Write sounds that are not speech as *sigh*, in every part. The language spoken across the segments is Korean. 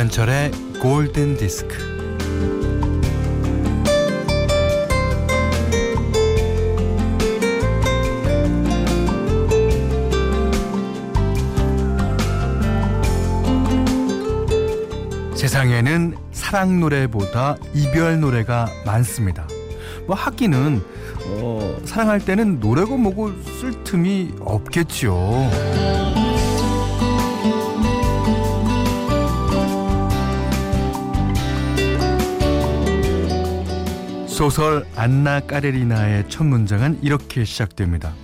김현철의 골든 디스크. 세상에는 사랑 노래보다 이별 노래가 많습니다. 뭐 하기는 어, 사랑할 때는 노래고 뭐고 쓸 틈이 없겠지요. 소설 안나 까레리나의 첫 문장은 이렇게 시작됩니다.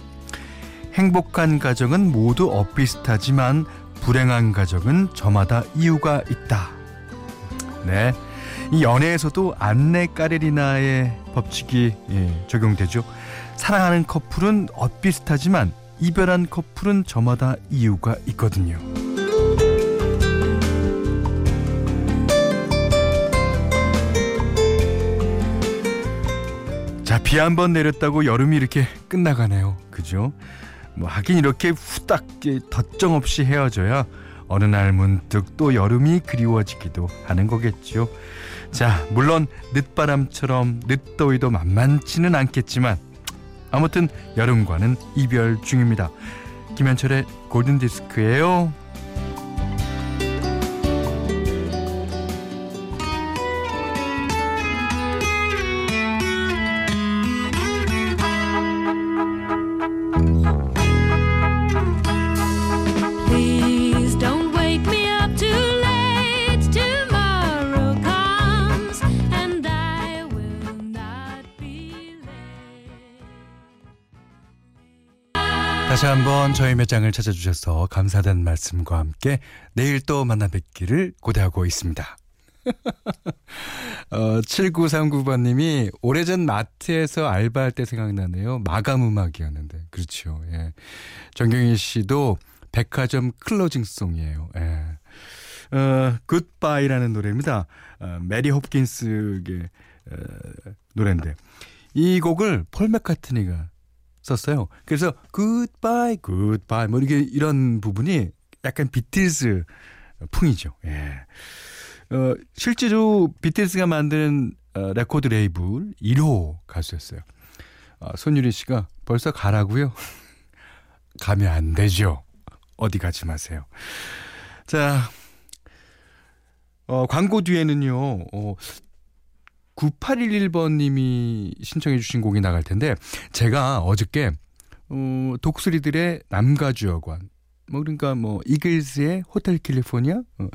행복한 가정은 모두 엇비슷하지만 불행한 가정은 저마다 이유가 있다. 네. 이 연애에서도 안내 까레리나의 법칙이 예, 적용되죠. 사랑하는 커플은 엇비슷하지만 이별한 커플은 저마다 이유가 있거든요. 자, 비 한 번 내렸다고 여름이 이렇게 끝나가네요. 그죠? 뭐 하긴 이렇게 후딱 덧정 없이 헤어져야 어느 날 문득 또 여름이 그리워지기도 하는 거겠죠. 자, 물론 늦바람처럼 늦더위도 만만치는 않겠지만 아무튼 여름과는 이별 중입니다. 김현철의 골든 디스크예요. 다시 한번 저희 매장을 찾아주셔서 감사하다는 말씀과 함께 내일 또 만나 뵙기를 고대하고 있습니다. *laughs* 어, 7939번님이 오래전 마트에서 알바할 때 생각나네요. 마감 음악이었는데. 그렇죠. 예. 정경희 씨도 백화점 클로징송이에요. 예. 어, 굿바이라는 노래입니다. 어, 메리 홉킨스의 어, 노래인데. 이 곡을 폴 맥카트니가 썼어요. 그래서 굿바이 굿바이 뭐 이게 이런 부분이 약간 비틀즈 풍이죠. 예. 어, 실제로 비틀즈가 만든 어, 레코드 레이블 1호 가수였어요. 어, 손유리 씨가 벌써 가라고요? *laughs* 가면 안 되죠. 어디 가지 마세요. 자, 어, 광고 뒤에는요. 어, 9811번님이 신청해 주신 곡이 나갈 텐데 제가 어저께 어, 독수리들의 남가주여관 뭐 그러니까 뭐 이글스의 호텔 캘리포니아 어,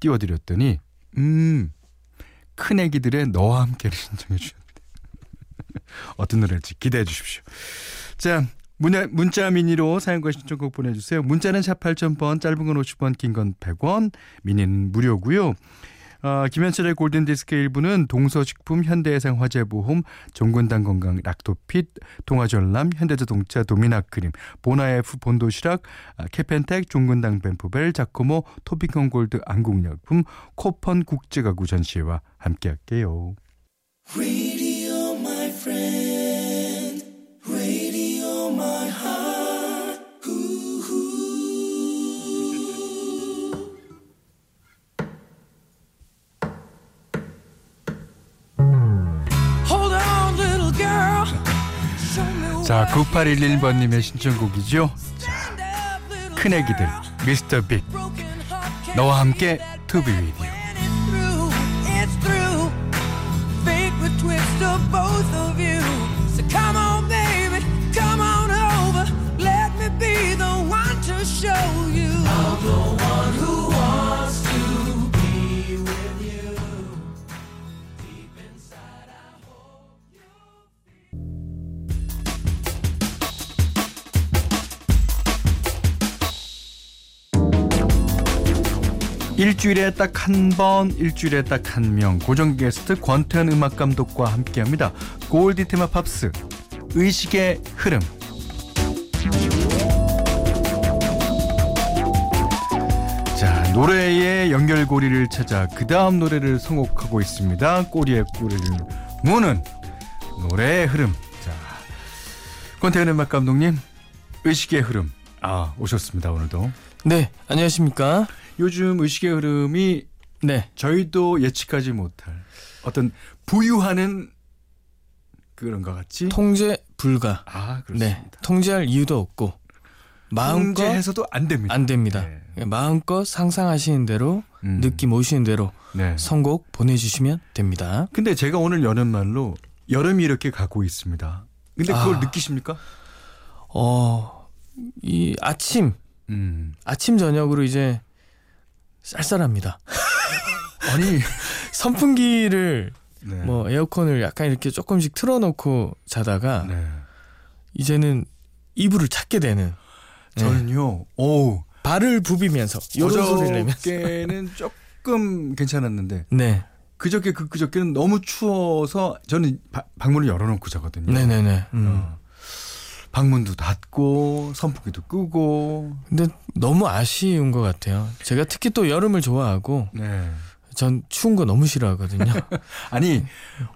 띄워드렸더니 음 큰 애기들의 너와 함께를 신청해 주셨는데 *laughs* 어떤 노래일지 기대해 주십시오. 자 문자, 문자 미니로 사연과 신청곡 보내주세요. 문자는 샵 8000번, 짧은 건 50원, 긴 건 100원, 미니는 무료고요. 어, 김현철의 골든디스크 일부는 동서식품, 현대해상 화재보험, 종근당 건강, 락토핏, 동아전람, 현대자동차, 도미나크림, 보나에프 본도시락, 아, 캐펜텍, 종근당 벤포벨, 자코모, 토픽형 골드 안국약품, 코펀 국제가구 전시회와 함께할게요. Radio, 자, what 9811번님의 신청곡이죠. 자, 큰애기들. 미스터 빅. 너와 함께 with you. 일주일에 딱 한 번, 일주일에 딱 한 명 고정 게스트 권태현 음악 감독과 함께합니다. 골디 테마 팝스 의식의 흐름. 자 노래의 연결고리를 찾아 그 다음 노래를 선곡하고 있습니다. 꼬리에 꼬리를 무는 노래의 흐름. 자 권태현 음악 감독님 의식의 흐름. 아 오셨습니다 오늘도. 네, 안녕하십니까? 요즘 의식의 흐름이 네. 저희도 예측하지 못할 어떤 부유하는 그런 것 같지? 통제 불가. 아 네. 그렇습니다. 통제할 이유도 없고 마음껏 통제해서도 안 됩니다. 안 됩니다. 네. 마음껏 상상하시는 대로 음. 느낌 오시는 대로 네. 선곡 보내주시면 됩니다. 근데 제가 오늘 여는 말로 여름이 이렇게 가고 있습니다. 근데 그걸 아. 느끼십니까? 어, 이 아침, 음. 아침 저녁으로 이제 쌀쌀합니다. *laughs* 아니 선풍기를 네. 뭐 에어컨을 약간 이렇게 조금씩 틀어놓고 자다가 네. 이제는 이불을 찾게 되는 네. 저는요. 오. 발을 부비면서 요런 소리를 내면서 어저께는 조금 괜찮았는데 네 그저께 그 그저께는 너무 추워서 저는 바- 방문을 열어놓고 자거든요. 네네네 음. 어. 방문도 닫고 선풍기도 끄고. 근데 너무 아쉬운 것 같아요 제가 특히 또 여름을 좋아하고 네. 전 추운 거 너무 싫어하거든요 *laughs* 아니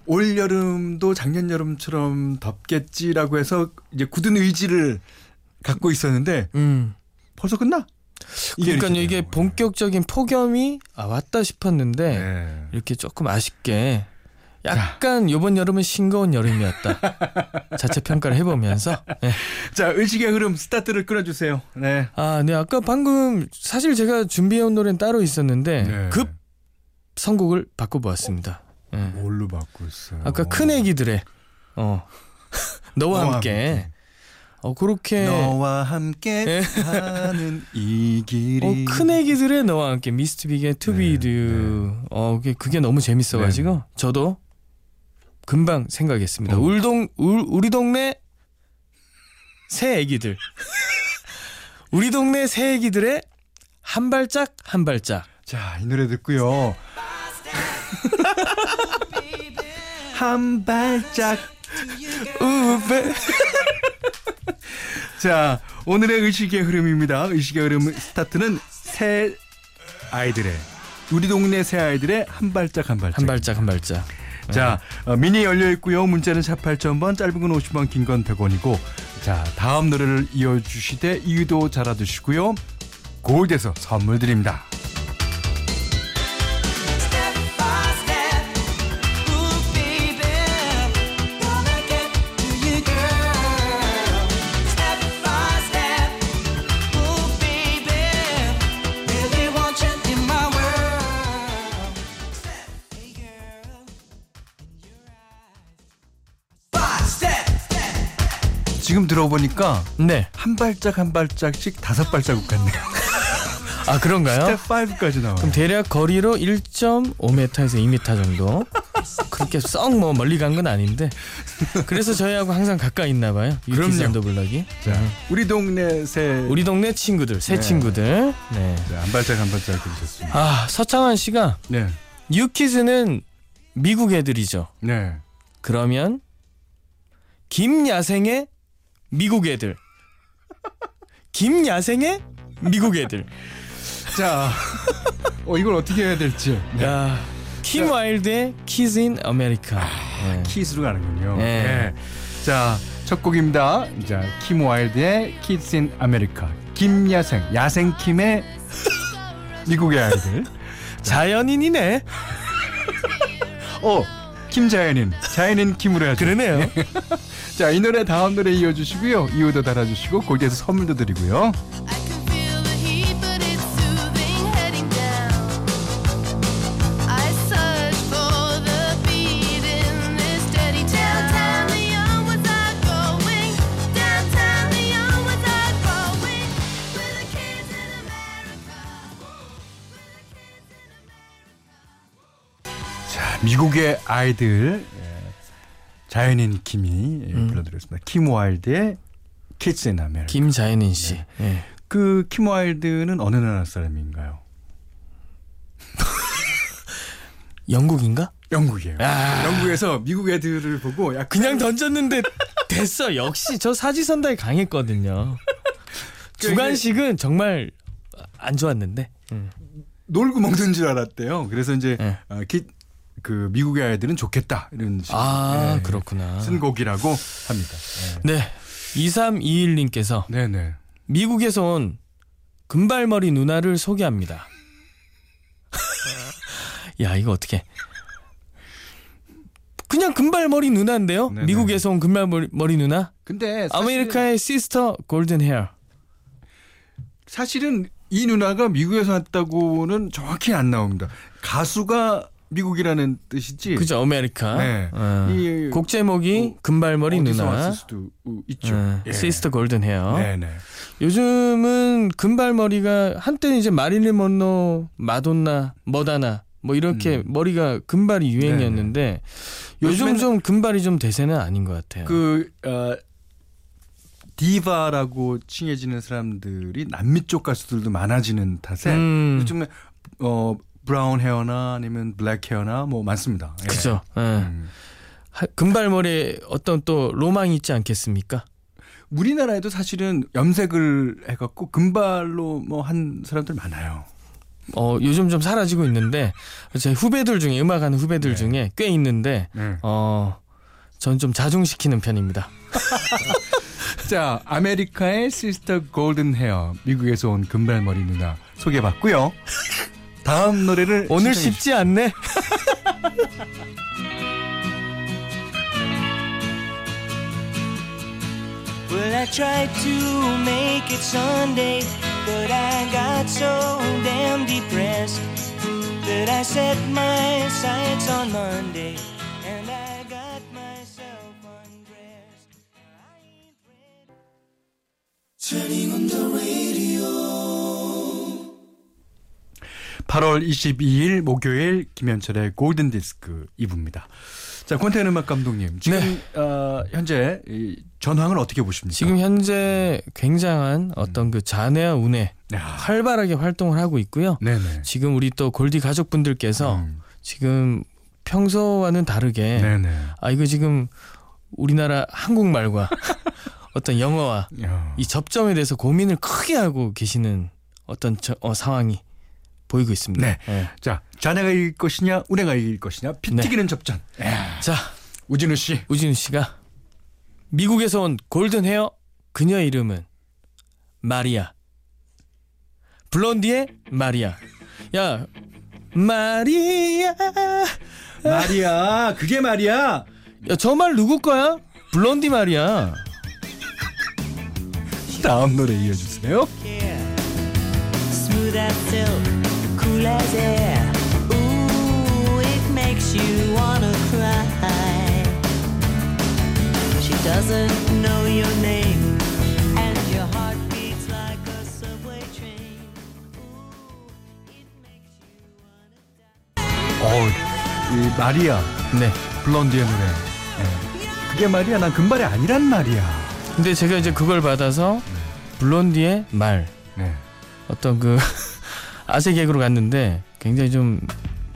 올 여름도 작년 여름처럼 덥겠지라고 해서 이제 굳은 의지를 갖고 있었는데 음 벌써 끝나? 그러니까요 이렇게 이게. 본격적인 폭염이 아 왔다 싶었는데 네. 이렇게 조금 아쉽게 약간 요번 여름은 싱거운 여름이었다 *laughs* 자체 평가를 해보면서 네. 자 의식의 흐름 스타트를 끌어주세요. 네. 아, 네 아까 방금 사실 제가 준비해온 노래는 따로 있었는데 네. 급 선곡을 바꿔보았습니다. 네. 뭘로 바꿨어요? 아까 큰 애기들의 어 *laughs* 너와 너와 함께 어 그렇게 너와 함께 네. 가는 이 길이 어, 큰 애기들의 너와 함께 미스트 빅의 Be 네, You 어 그게, 그게 너무 재밌어가지고 저도 금방 생각했습니다. 어. 울동 울, 우리 동네 새 애기들 우리 동네 새 애기들의 한 발짝 한 발짝 자, 이 노래 듣고요. 한 발짝. 우베 자, 오늘의 의식의 흐름입니다. 의식의 흐름 스타트는 새 아이들의 우리 동네 새 아이들의 한 발짝 한 발짝. 한 발짝 한 발짝 자, 어, 미니 열려 있고요. 문자는 샵 8000번, 짧은 건 50원, 긴 건 100원이고. 자, 다음 노래를 이어 주시되 이유도 잘 알아두시고요. 골드에서 선물 드립니다. 지금 들어보니까 네. 한 발짝 한 발짝씩 다섯 발자국 같네요. 아 그런가요? 스텝 5까지 나와요. 그럼 대략 거리로 1.5m에서 2m 정도. 그렇게 썩 뭐 멀리 간 건 아닌데. 그래서 저희하고 항상 가까이 있나 봐요. 언더 블럭이. 자, 우리 동네 새 우리 동네 친구들, 새 네. 친구들. 네. 자, 한 발짝 한 발짝 들으셨습니다. 아, 서창환 씨가 네. 유키즈는 미국 애들이죠. 네. 그러면 김야생의 미국 애들. 김야생의 미국 애들. 자, 어, 이걸 어떻게 해야 될지. 네. 야, 킴 자. 와일드의 키즈 인 아메리카. 네. 키스로 가는군요. 네. 네. 자, 첫 곡입니다. 자, 킴 와일드의 Kids in America. 김야생, 야생 킴의 미국의 아이들. *laughs* 자연인이네. 어, 김자연인. 자연인 킴으로 해야죠. 그러네요. 자, 이 노래 다음 노래 이어주시고요. 이유도 달아주시고 골드에서 선물도 드리고요. 미국의 아이들. 예, 자연인 킴이 예, 음. 불러드렸습니다. 킴 와일드의 in America. 김자연인 씨. 네. 그킴 와일드는 어느 나라 사람인가요? *laughs* 영국인가? 영국이에요. 아. 영국에서 미국 애들을 보고 약간 그냥 던졌는데 됐어. 역시 저 사지선다에 강했거든요. 주관식은 정말 안 좋았는데. 음. 놀고 먹는 줄 알았대요. 그래서 이제 네. 어, 키, 그 미국의 아이들은 좋겠다 이런 식으로 아 예, 그렇구나. 쓴 곡이라고 합니다. 네. 2321님께서 네, 네. 미국에서 온 금발머리 누나를 소개합니다. *laughs* 야 이거 어떻게? 그냥 금발머리 누나인데요. 네네. 미국에서 온 금발머리 머리 누나. 근데 아메리카의 시스터 골든 헤어. 사실은 이 누나가 미국에서 왔다고는 정확히 안 나옵니다. 가수가 미국이라는 뜻이지. 그죠 아메리카. 네. 어. 이- 곡 제목이 금발머리 어디서 누나. 왔을 수도 있죠. 어, 예. 시스터 골든 헤어. 네네. 요즘은 금발머리가 한때는 이제 마릴린 먼로, 마돈나, 머다나 뭐 이렇게 음. 머리가 금발이 유행이었는데 요즘 요즘에는- 좀 금발이 좀 대세는 아닌 것 같아요. 그 어, 디바라고 칭해지는 사람들이 남미 쪽 가수들도 많아지는 탓에 음. 요즘에 어 브라운 헤어나 아니면 블랙 헤어나 뭐 많습니다. 예. 그죠. 예. 음. 하- 금발머리에 어떤 또 로망이 있지 않겠습니까? 우리나라에도 사실은 염색을 해갖고 금발로 뭐 한 사람들 많아요. 어, 요즘 좀 사라지고 있는데 제 후배들 중에 음악하는 후배들 네. 중에 꽤 있는데 네. 어, 전 좀 자중시키는 편입니다. *laughs* 자, 아메리카의 시스터 골든 헤어, 미국에서 온 금발머리 누나 소개받고요. *laughs* 다음 노래를 오늘 쉽지 않네. Well, I tried to make it Sunday, but I got so damn depressed that I set my sights on Monday and I got myself undressed. I ain't ready. Turning on the radio. 8월 22일 목요일 김현철의 골든 디스크 2부입니다. 자, 권태현 음악 감독님. 지금 어, 현재 이 전황을 어떻게 보십니까? 지금 현재 굉장한 어떤 그 자네와 운에 야, 활발하게 활동을 하고 있고요. 네네. 지금 우리 또 골디 가족분들께서 음, 지금 평소와는 다르게 네네. 아 이거 지금 우리나라 한국말과 *laughs* 어떤 영어와 야. 이 접점에 대해서 고민을 크게 하고 계시는 어떤 저- 어, 상황이 보이고 있습니다. 네. 예. 자, 자네가 이길 것이냐, 운해가 이길 것이냐, 피 네. 튀기는 접전. 야, 자 우진우 씨. 우진우 씨가 미국에서 온 골든 헤어 그녀의 이름은 마리아. 블론디의 마리아. 야 마리아. 말이야, 그게 말이야. 야 저 말 누구 거야? 블론디 마리아. 다음 노래 이어주세요. Yeah. 이 마리아, 네. 블론디의 노래. 예. 그게 말이야, 난 금발이 아니란 말이야. 근데 제가 이제 그걸 받아서 블론디의 말 네. 어떤 그 아재 개그로 갔는데 굉장히 좀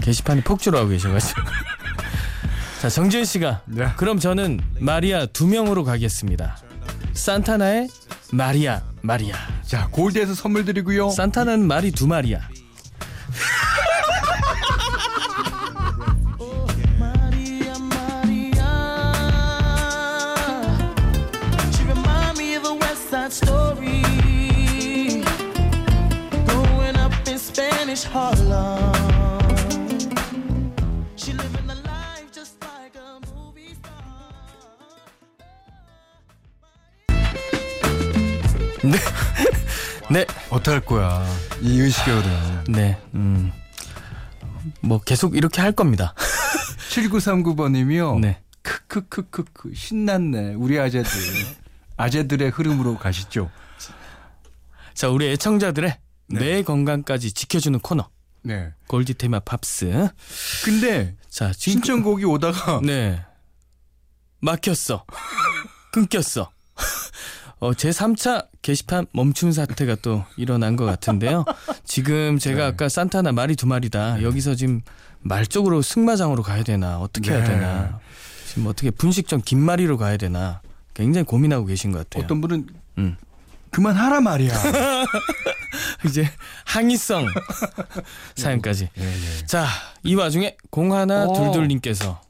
게시판이 폭주를 하고 계셔가지고 *laughs* 자 정지현 씨가 네. 그럼 저는 마리아 두 명으로 가겠습니다 산타나의 마리아 마리아 자, 골드에서 선물 드리고요. 산타나는 말이 두 마리야 네 어떡할 거야. 이 의식여를. 네, 음. 뭐 계속 이렇게 할 겁니다. *laughs* 7939번님이요. 네. 크크크크크 신났네. 우리 아재들. *laughs* 아재들의 흐름으로 가시죠. 자, 우리 애청자들의 뇌 건강까지 지켜주는 코너 네. 골디 테마 팝스. 근데 자, 지금 신청곡이 오다가 네. 막혔어. 끊겼어. *laughs* 어, 제 3차 게시판 멈춘 사태가 또 일어난 것 같은데요. 지금 제가 네. 아까 산타나 말이 두 마리다. 여기서 지금 말 쪽으로 승마장으로 가야 되나 어떻게 해야 네. 되나 지금 어떻게 분식점 김말이로 가야 되나 굉장히 고민하고 계신 것 같아요. 어떤 분은 음. 그만하라 말이야. *laughs* 이제 항의성 *laughs* 사연까지. 예, 예. 자, 이 와중에 공하나 오. 둘둘님께서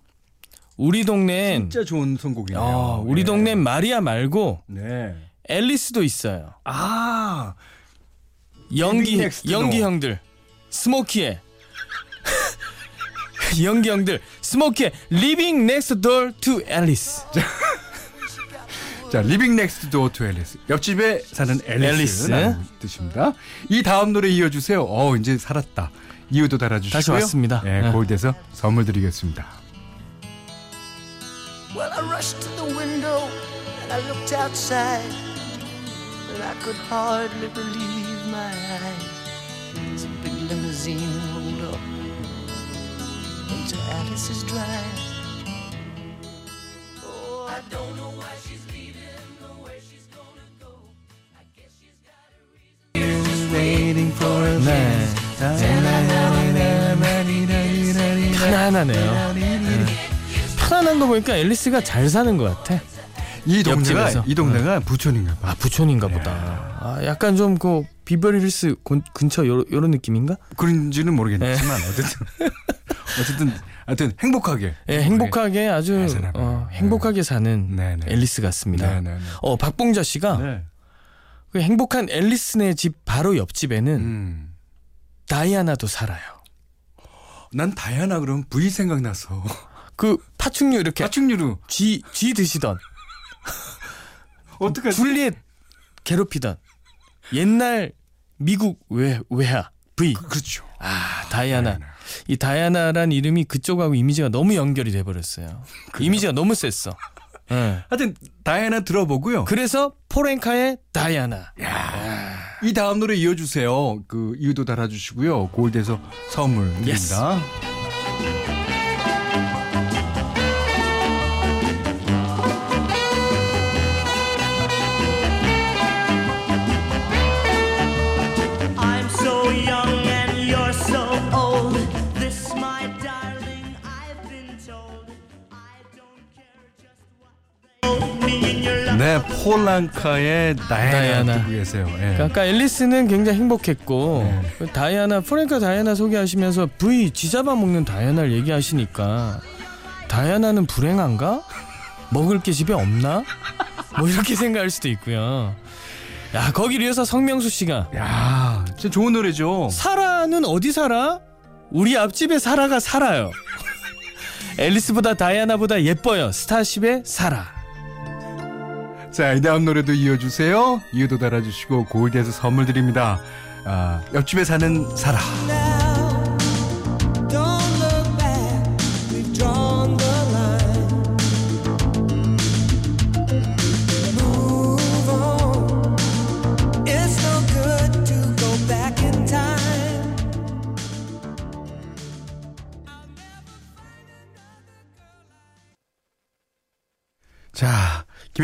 우리 동네엔 진짜 좋은 선곡이네요. 어, 우리 예. 동네 마리아 말고 네. 앨리스도 있어요. 아. 연기 넥스트 연기 노. 형들 스모키의 *laughs* 연기 형들 스모키의 Living Next Door to Alice. 자, 리빙 넥스트 도어 투 앨리스. 옆집에 사는 앨리스. 앨리스. 뜻입니다. 이 다음 노래 이어주세요. 어, 이제 살았다. 이유도 달아주시고요. 다시 왔습니다. 예, 네. 골드에서 선물 드리겠습니다. Well, I rushed to the window and I looked outside, and I could hardly believe my eyes. a big limousine rolled up into Alice's drive. Oh, I don't know why she's leaving or where she's gonna go. I guess she's got a reason. You're waiting for a man. Na na na na na na na na na na 편안한 거 보니까 앨리스가 잘 사는 것 같아. 이 동네가 옆집에서. 이 동네가 부촌인가 봐. 아 부촌인가 보다. 아, 약간 좀 그 비버리힐스 근- 근처 요, 요런 느낌인가? 그런지는 모르겠지만 네. 어쨌든 *laughs* 어쨌든 하여튼 행복하게. 예, 행복하게 아주 잘 사나 봐요. 어, 행복하게 사는 네, 네. 앨리스 같습니다. 네, 네, 네. 어 박봉자 씨가 네. 그 행복한 앨리스네 집 바로 옆집에는 음. 다이아나도 살아요. 난 다이아나 그럼 V 생각나서 그 파충류 이렇게 파충류로 쥐, 쥐 드시던 어떡하지? 줄리엣 괴롭히던 옛날 미국 외, 외화 V 그렇죠. 아 다이아나 다이아나. 이 다이아나란 이름이 그쪽하고 이미지가 너무 연결이 돼 버렸어요. 이미지가 너무 셌어. 예. 하여튼 다이아나 들어보고요. 그래서 포렌카의 다이아나. 이 다음 노래 이어주세요. 그 이유도 달아주시고요. 골드에서 선물 드립니다. I'm 네, 폴랑카의 다이아나, 다이아나. 듣고 계세요. 예. 그러니까 아까 앨리스는 굉장히 행복했고 네. 그 다이아나 프랭카 다이아나 소개하시면서 V 쥐잡아 먹는 다이아나를 얘기하시니까 다이아나는 불행한가? 먹을 게 집에 없나? 뭐 이렇게 생각할 수도 있고요. 야 거기를 위해서 성명수 씨가 야, 진짜 좋은 노래죠. 사라는 어디 살아? 우리 앞집에 사라가 살아요. *laughs* 앨리스보다 다이아나보다 예뻐요. 스타쉽의 사라. 자, 이 다음 노래도 이어주세요. 이유도 달아주시고 골드에서 선물 드립니다. 아, 옆집에 사는 사라.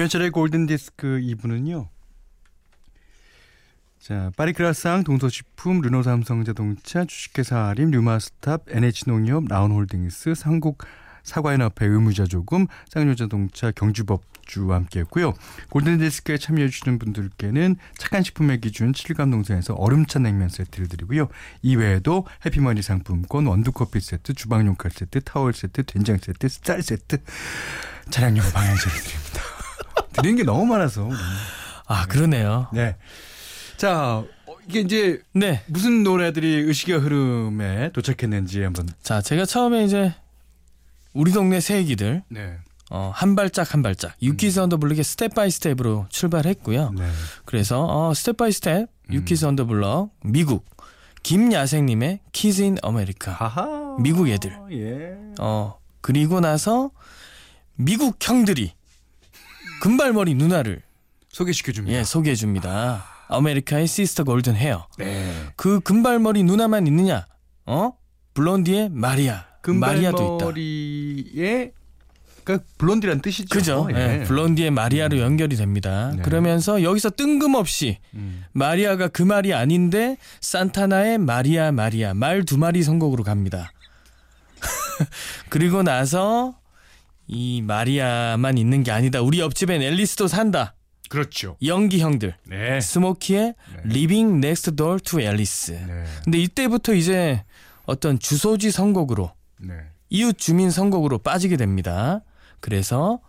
김현철의 골든 디스크 2부는요. 자, 파리크라상, 동서식품, 르노삼성자동차, 주식회사 아림, 류마스탑, NH농협, 라운홀딩스, 삼국 사과연합회 의무자조금, 쌍용자동차, 경주법주와 함께했고요. 골든디스크에 참여해주시는 분들께는 착한 식품의 기준 칠갑농산에서 얼음찬 냉면 세트를 드리고요. 이외에도 해피머니 상품권, 원두커피 세트, 주방용 칼 세트, 타월 세트, 된장 세트, 쌀 세트, 차량용 방향제를 드립니다. 드리는 게 너무 많아서. 아 그러네요. 네. 자, 어, 이게 이제 네. 무슨 노래들이 의식의 흐름에 도착했는지 한번. 자 제가 처음에 이제 우리 동네 새 애기들 네. 어, 한 발짝 한 발짝 유키즈 언더 블럭의 스텝 바이 스텝으로 출발했고요. 네. 그래서 어, Step by Step New Kids On The Block 미국 김야생님의 Kids in America. 미국 애들 예. 어 그리고 나서 미국 형들이 금발머리 누나를 소개시켜 줍니다. 예 소개해 줍니다. 아메리카의 Sister Golden Hair 네. 그 금발머리 누나만 있느냐? 어 Blondie의 Maria Maria도 있다. 금발머리에 그러니까 blondie란 뜻이죠. 그죠? 예, Blondie의 Maria로 연결이 됩니다. 네. 그러면서 여기서 뜬금없이 음. 마리아가 그 말이 아닌데 산타나의 Maria Maria 말 두 마리 선곡으로 갑니다. *laughs* 그리고 나서 이 마리아만 있는 게 아니다. 우리 옆집엔 앨리스도 산다. 그렇죠. 연기 형들 네. 스모키의 Living Next Door to Alice. 네. 근데 이때부터 이제 어떤 주소지 선곡으로 네. 이웃 주민 선곡으로 빠지게 됩니다. 그래서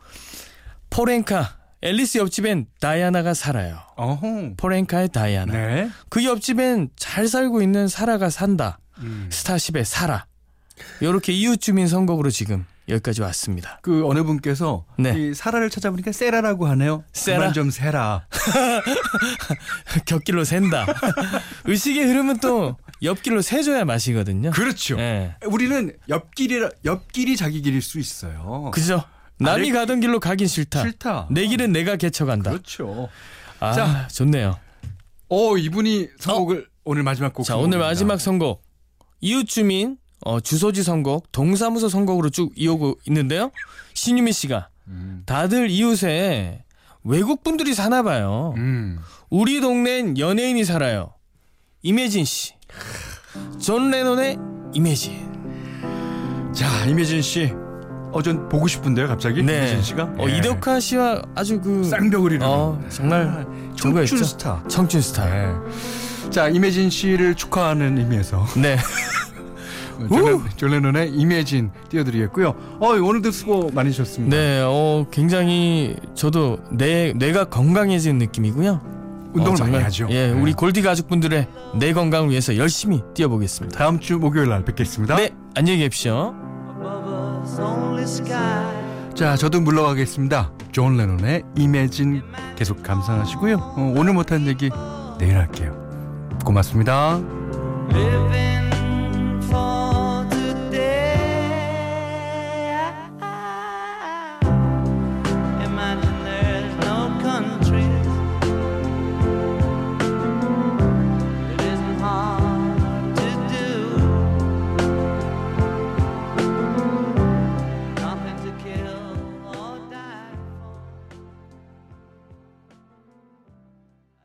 포렌카 앨리스 옆집엔 다이아나가 살아요. 어허. 포렌카의 다이아나. 네. 그 옆집엔 잘 살고 있는 사라가 산다. 음. 스타쉽의 사라. 이렇게 이웃 주민 선곡으로 지금 여기까지 왔습니다. 그 어느 분께서 네. 이 사라를 찾아보니까 세라라고 하네요. 세라? 좀 세라. *laughs* 곁길로 샌다. *laughs* 의식의 흐름은 또 옆길로 새줘야 맛이거든요. 그렇죠. 예. 우리는 옆길이 옆길이 자기 길일 수 있어요. 그죠? 남이 아래- 가던 길로 가긴 싫다. 싫다. 내 길은 내가 개척한다. 그렇죠. 아, 자. 좋네요. 어 이분이 선곡을 오늘 마지막 곡. 자, 오늘. 마지막 선곡. 이웃 주민 어, 주소지 선곡, 동사무소 선곡으로 쭉 이어오고 있는데요. 신유미 씨가 음. 다들 이웃에 외국 분들이 사나 봐요. 음. 우리 동네엔 연예인이 살아요. 이매진 씨. 존 레논의 Imagine. 자 이매진 씨. 어 전 보고 싶은데요 갑자기 이매진 씨가. 어, 예. 이덕화 씨와 아주 그 쌍벽을 이루는. 어, 정말 청춘 저거였죠. 스타. 청춘 스타. 네. 자 이매진 씨를 축하하는 의미에서 네. *laughs* 졸레- 존 레논의 Imagine 띄워드리겠고요. 어 오늘도 수고 많으셨습니다. 네, 어, 굉장히 저도 뇌, 뇌가 건강해진 느낌이고요. 운동을 어, 정말, 많이 하죠. 예, 네. 우리 골디 가족분들의 뇌 건강을 위해서 열심히 뛰어보겠습니다. 다음 주 목요일 날 뵙겠습니다. 네, 안녕히 계십시오. 자 저도 물러가겠습니다. 존 레논의 Imagine 계속 감상하시고요. 어, 오늘 못한 얘기 내일 할게요. 고맙습니다. living for